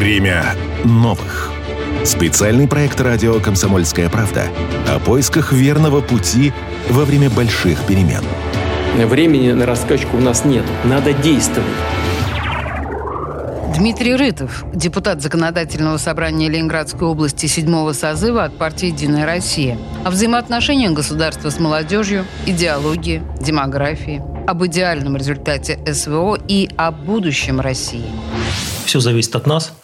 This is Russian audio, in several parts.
Время новых. Специальный проект радио «Комсомольская правда» о поисках верного пути во время больших перемен. Времени на раскачку у нас нет. Надо действовать. Дмитрий Рытов, депутат Законодательного собрания Ленинградской области седьмого созыва от партии «Единая Россия». О взаимоотношениях государства с молодежью, идеологии, демографии, об идеальном результате СВО и о будущем России. Все зависит от нас,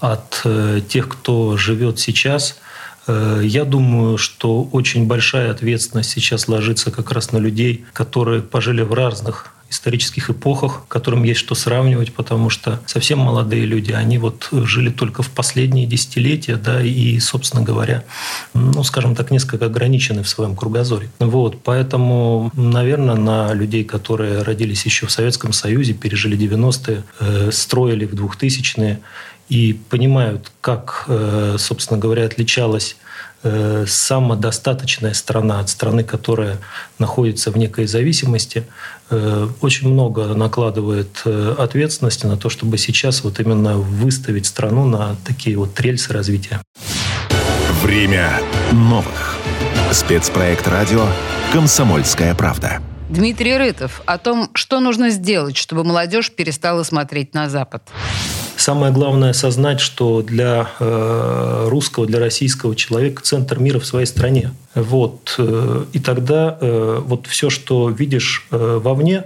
от э, тех, кто живет сейчас. Э, я думаю, что очень большая ответственность сейчас ложится как раз на людей, которые пожили в разных исторических эпохах, которым есть что сравнивать, потому что совсем молодые люди, они вот жили только в последние десятилетия, да, и, собственно говоря, ну, скажем так, несколько ограничены в своем кругозоре. Вот, поэтому, наверное, на людей, которые родились еще в Советском Союзе, пережили 90-е, э, строили в 2000-е и понимают, как, э, собственно говоря, отличалась Э, самодостаточная страна от страны, которая находится в некой зависимости, э, очень много накладывает ответственности на то, чтобы сейчас вот именно выставить страну на такие вот рельсы развития. Время новых. Спецпроект радио «Комсомольская правда». Дмитрий Рытов о том, что нужно сделать, чтобы молодежь перестала смотреть на Запад. Самое главное осознать, что для э, русского, для российского человека центр мира в своей стране. Вот. Э, и тогда э, вот все, что видишь вовне,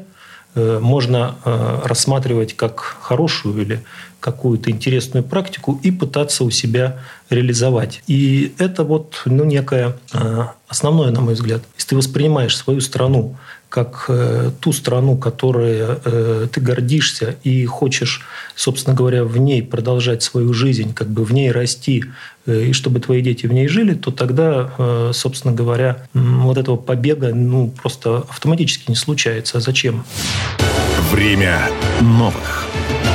можно рассматривать как хорошую или какую-то интересную практику и пытаться у себя реализовать. И это вот ну, некое основное, на мой взгляд. Если ты воспринимаешь свою страну как э, ту страну, которой э, ты гордишься и хочешь, собственно говоря, в ней продолжать свою жизнь, как бы в ней расти, э, и чтобы твои дети в ней жили, то тогда, э, собственно говоря, вот этого побега ну, просто автоматически не случается. А зачем? Время новых.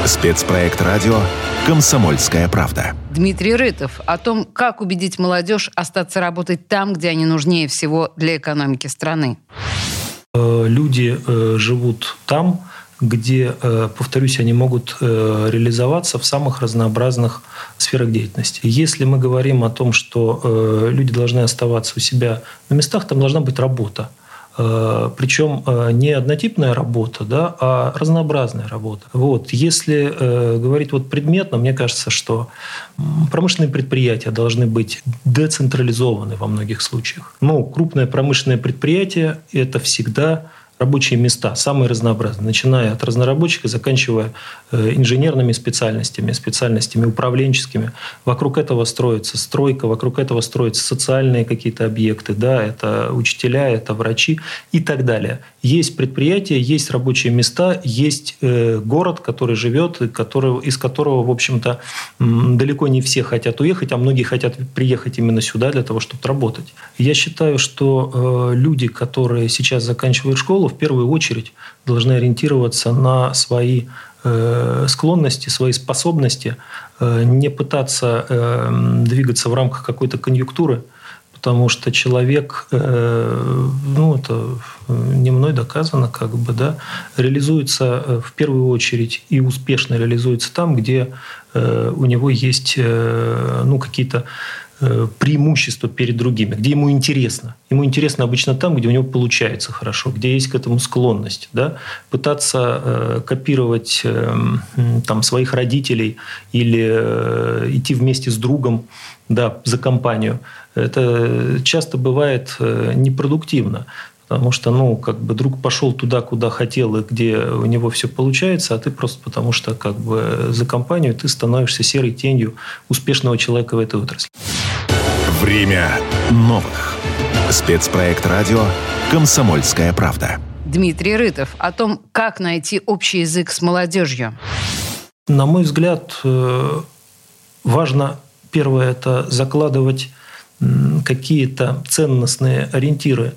Спецпроект радио «Комсомольская правда». Дмитрий Рытов о том, как убедить молодежь остаться работать там, где они нужнее всего для экономики страны. Э, люди э, живут там, где, э, повторюсь, они могут реализоваться в самых разнообразных сферах деятельности. Если мы говорим о том, что люди должны оставаться у себя на местах, там должна быть работа. Э, Причем э, не однотипная работа, да, а разнообразная работа. Вот. Если э, говорить вот предметно, мне кажется, что промышленные предприятия должны быть децентрализованы во многих случаях. Ну, крупное промышленное предприятие – это всегда рабочие места, самые разнообразные, начиная от разнорабочих и заканчивая э, инженерными специальностями, специальностями управленческими. Вокруг этого строится стройка, вокруг этого строятся социальные какие-то объекты, да, это учителя, это врачи и так далее. Есть предприятия, есть рабочие места, есть э, город, который живет, который, из которого, в общем-то, далеко не все хотят уехать, а многие хотят приехать именно сюда для того, чтобы работать. Я считаю, что э, люди, которые сейчас заканчивают школу, школу в первую очередь должны ориентироваться на свои э, склонности, свои способности, э, не пытаться э, двигаться в рамках какой-то конъюнктуры, потому что человек, ну это не мной доказано, как бы, да, реализуется в первую очередь и успешно реализуется там, где у него есть ну, какие-то преимущество перед другими, где ему интересно. Ему интересно обычно там, где у него получается хорошо, где есть к этому склонность. Да? Пытаться э, копировать э, там, своих родителей или э, идти вместе с другом да, за компанию, это часто бывает э, непродуктивно. Потому что, ну, как бы друг пошел туда, куда хотел, и где у него все получается, а ты просто потому что, как бы, за компанию ты становишься серой тенью успешного человека в этой отрасли. Время новых. Спецпроект радио «Комсомольская правда». Дмитрий Рытов о том, как найти общий язык с молодежью. На мой взгляд, э, важно, первое, это закладывать какие-то ценностные ориентиры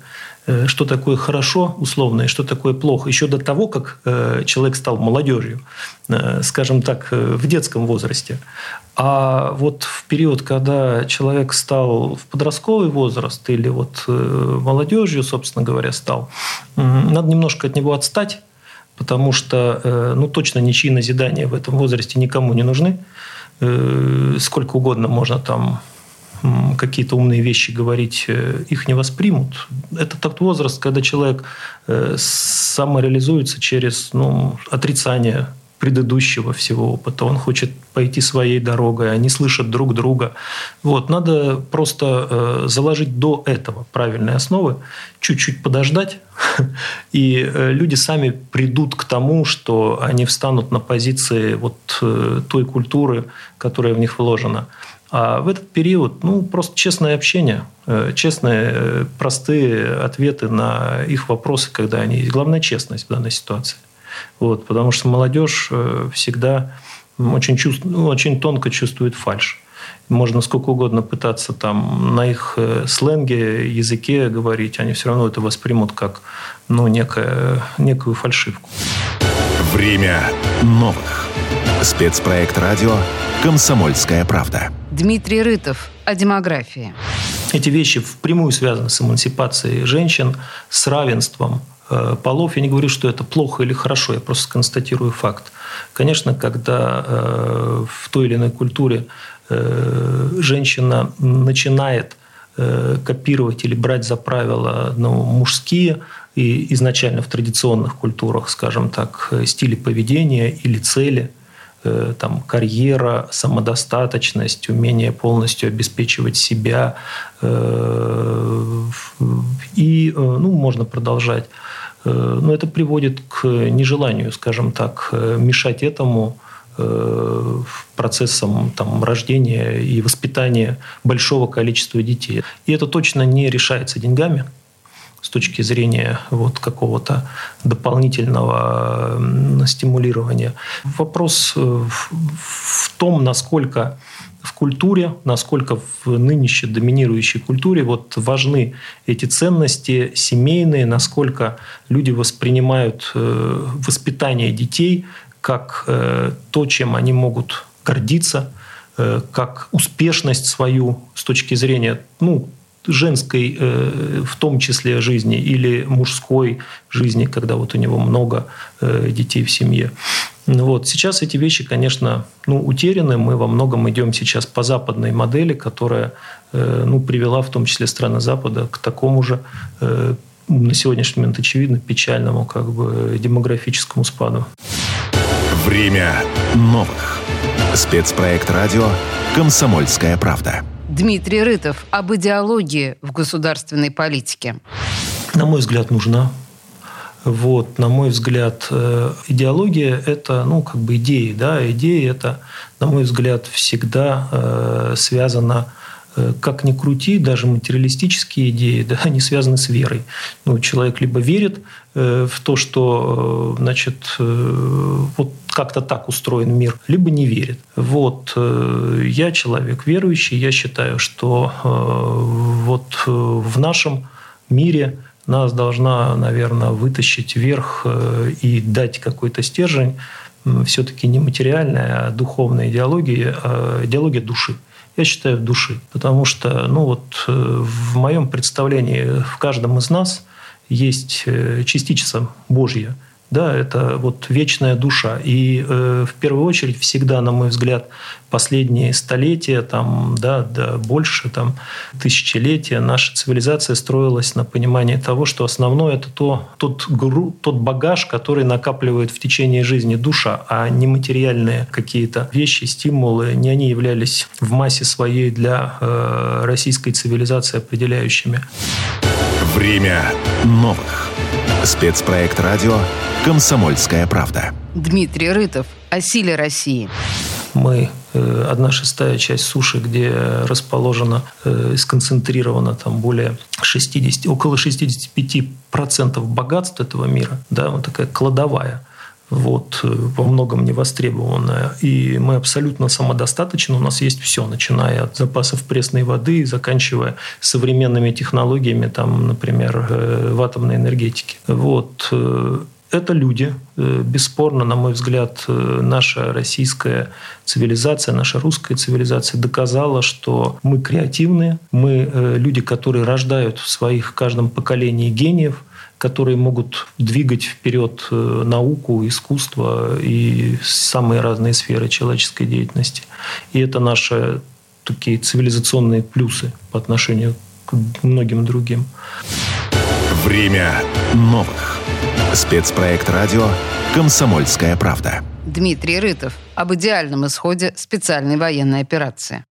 что такое хорошо условно и что такое плохо, еще до того, как э, человек стал молодежью, э, скажем так, в детском возрасте. А вот в период, когда человек стал в подростковый возраст или вот молодежью, собственно говоря, стал, надо немножко от него отстать, потому что ну, точно ничьи назидания в этом возрасте никому не нужны. сколько угодно можно там какие-то умные вещи говорить, э, их не воспримут. Это тот возраст, когда человек э, самореализуется через ну, отрицание предыдущего всего опыта. Он хочет пойти своей дорогой, они слышат друг друга. Вот, надо просто э, заложить до этого правильные основы, чуть-чуть подождать, и люди сами придут к тому, что они встанут на позиции вот той культуры, которая в них вложена. А в этот период, ну, просто честное общение, э, честные, э, простые ответы на их вопросы, когда они есть. Главное, честность в данной ситуации. Вот, потому что молодежь э, всегда очень, чувств, ну, очень тонко чувствует фальш. Можно сколько угодно пытаться там на их сленге, языке говорить, они все равно это воспримут как ну, некое, некую фальшивку. Время новых. Спецпроект радио «Комсомольская правда». Дмитрий Рытов о демографии. Эти вещи впрямую связаны с эмансипацией женщин, с равенством э, полов. Я не говорю, что это плохо или хорошо, я просто констатирую факт. Конечно, когда э, в той или иной культуре э, женщина начинает копировать или брать за правило ну, мужские и изначально в традиционных культурах, скажем так, стили поведения или цели – там, карьера, самодостаточность, умение полностью обеспечивать себя. Э, и э, ну, можно продолжать. Но это приводит к нежеланию, скажем так, мешать этому процессам там, рождения и воспитания большого количества детей. И это точно не решается деньгами – с точки зрения вот какого-то дополнительного стимулирования. Вопрос э, в том, насколько в культуре, насколько в нынешней доминирующей культуре вот важны эти ценности семейные, насколько люди воспринимают э, воспитание детей как э, то, чем они могут гордиться, как успешность свою с точки зрения ну, женской э, в том числе жизни или мужской жизни, когда вот у него много э, детей в семье. Вот. Сейчас эти вещи, конечно, ну, утеряны. Мы во многом идем сейчас по западной модели, которая э, ну, привела в том числе страны Запада к такому же на сегодняшний момент очевидно печальному как бы демографическому спаду. Время новых. Спецпроект радио «Комсомольская правда». Дмитрий Рытов об идеологии в государственной политике. На мой взгляд, нужна. Вот, на мой взгляд, э, идеология – это, ну, как бы идеи, да, идеи – это, на мой взгляд, всегда э, связано Э, как ни крути, даже материалистические идеи, да, они связаны с верой. Ну, человек либо верит э, в то, что значит, вот как-то так устроен мир, либо не верит. Вот я человек верующий, я считаю, что вот в нашем мире нас должна, наверное, вытащить вверх и дать какой-то стержень все-таки не материальная, а духовная идеология, а идеология души я считаю, души. Потому что, ну вот э, в моем представлении в каждом из нас есть э, частица Божья – да, это вот вечная душа. И э, в первую очередь всегда, на мой взгляд, последние столетия, там, да, да, больше там, тысячелетия наша цивилизация строилась на понимании того, что основное это то, тот, гру, тот багаж, который накапливает в течение жизни душа, а не материальные какие-то вещи, стимулы, не они являлись в массе своей для э, российской цивилизации определяющими. Время новых. Спецпроект радио «Комсомольская правда». Дмитрий Рытов о силе России. Мы э, одна шестая часть суши, где расположена, э, сконцентрирована там более 60, около 65% богатств этого мира, да, вот такая кладовая вот, э, во многом не востребованная. И мы абсолютно самодостаточны. У нас есть все, начиная от запасов пресной воды, заканчивая современными технологиями, там, например, э, в атомной энергетике. Вот. Э, это люди. Бесспорно, на мой взгляд, наша российская цивилизация, наша русская цивилизация доказала, что мы креативные, мы люди, которые рождают в своих каждом поколении гениев – которые могут двигать вперед э, науку, искусство и самые разные сферы человеческой деятельности. И это наши такие цивилизационные плюсы по отношению к многим другим. Время новых. Спецпроект радио «Комсомольская правда». Дмитрий Рытов об идеальном исходе специальной военной операции.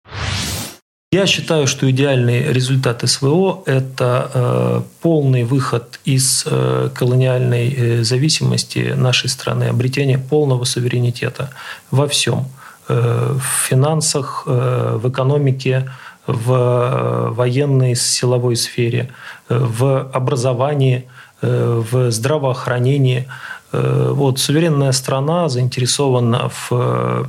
Я считаю, что идеальный результат СВО – это э, полный выход из э, колониальной э, зависимости нашей страны, обретение полного суверенитета во всем в финансах, в экономике, в военной силовой сфере, в образовании, в здравоохранении. Вот, суверенная страна заинтересована в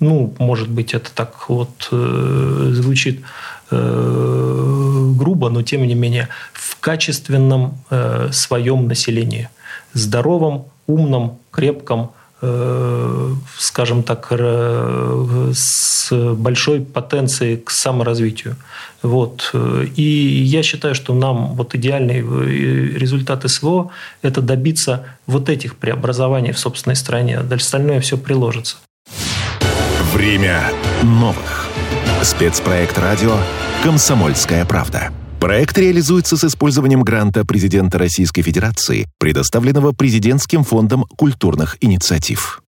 ну, может быть, это так вот э, звучит э, грубо, но тем не менее, в качественном э, своем населении. Здоровом, умном, крепком, э, скажем так, э, с большой потенцией к саморазвитию. Вот. И я считаю, что нам вот идеальный э, результат СВО – это добиться вот этих преобразований в собственной стране. Дальше остальное все приложится. Время новых. Спецпроект радио «Комсомольская правда». Проект реализуется с использованием гранта президента Российской Федерации, предоставленного Президентским фондом культурных инициатив.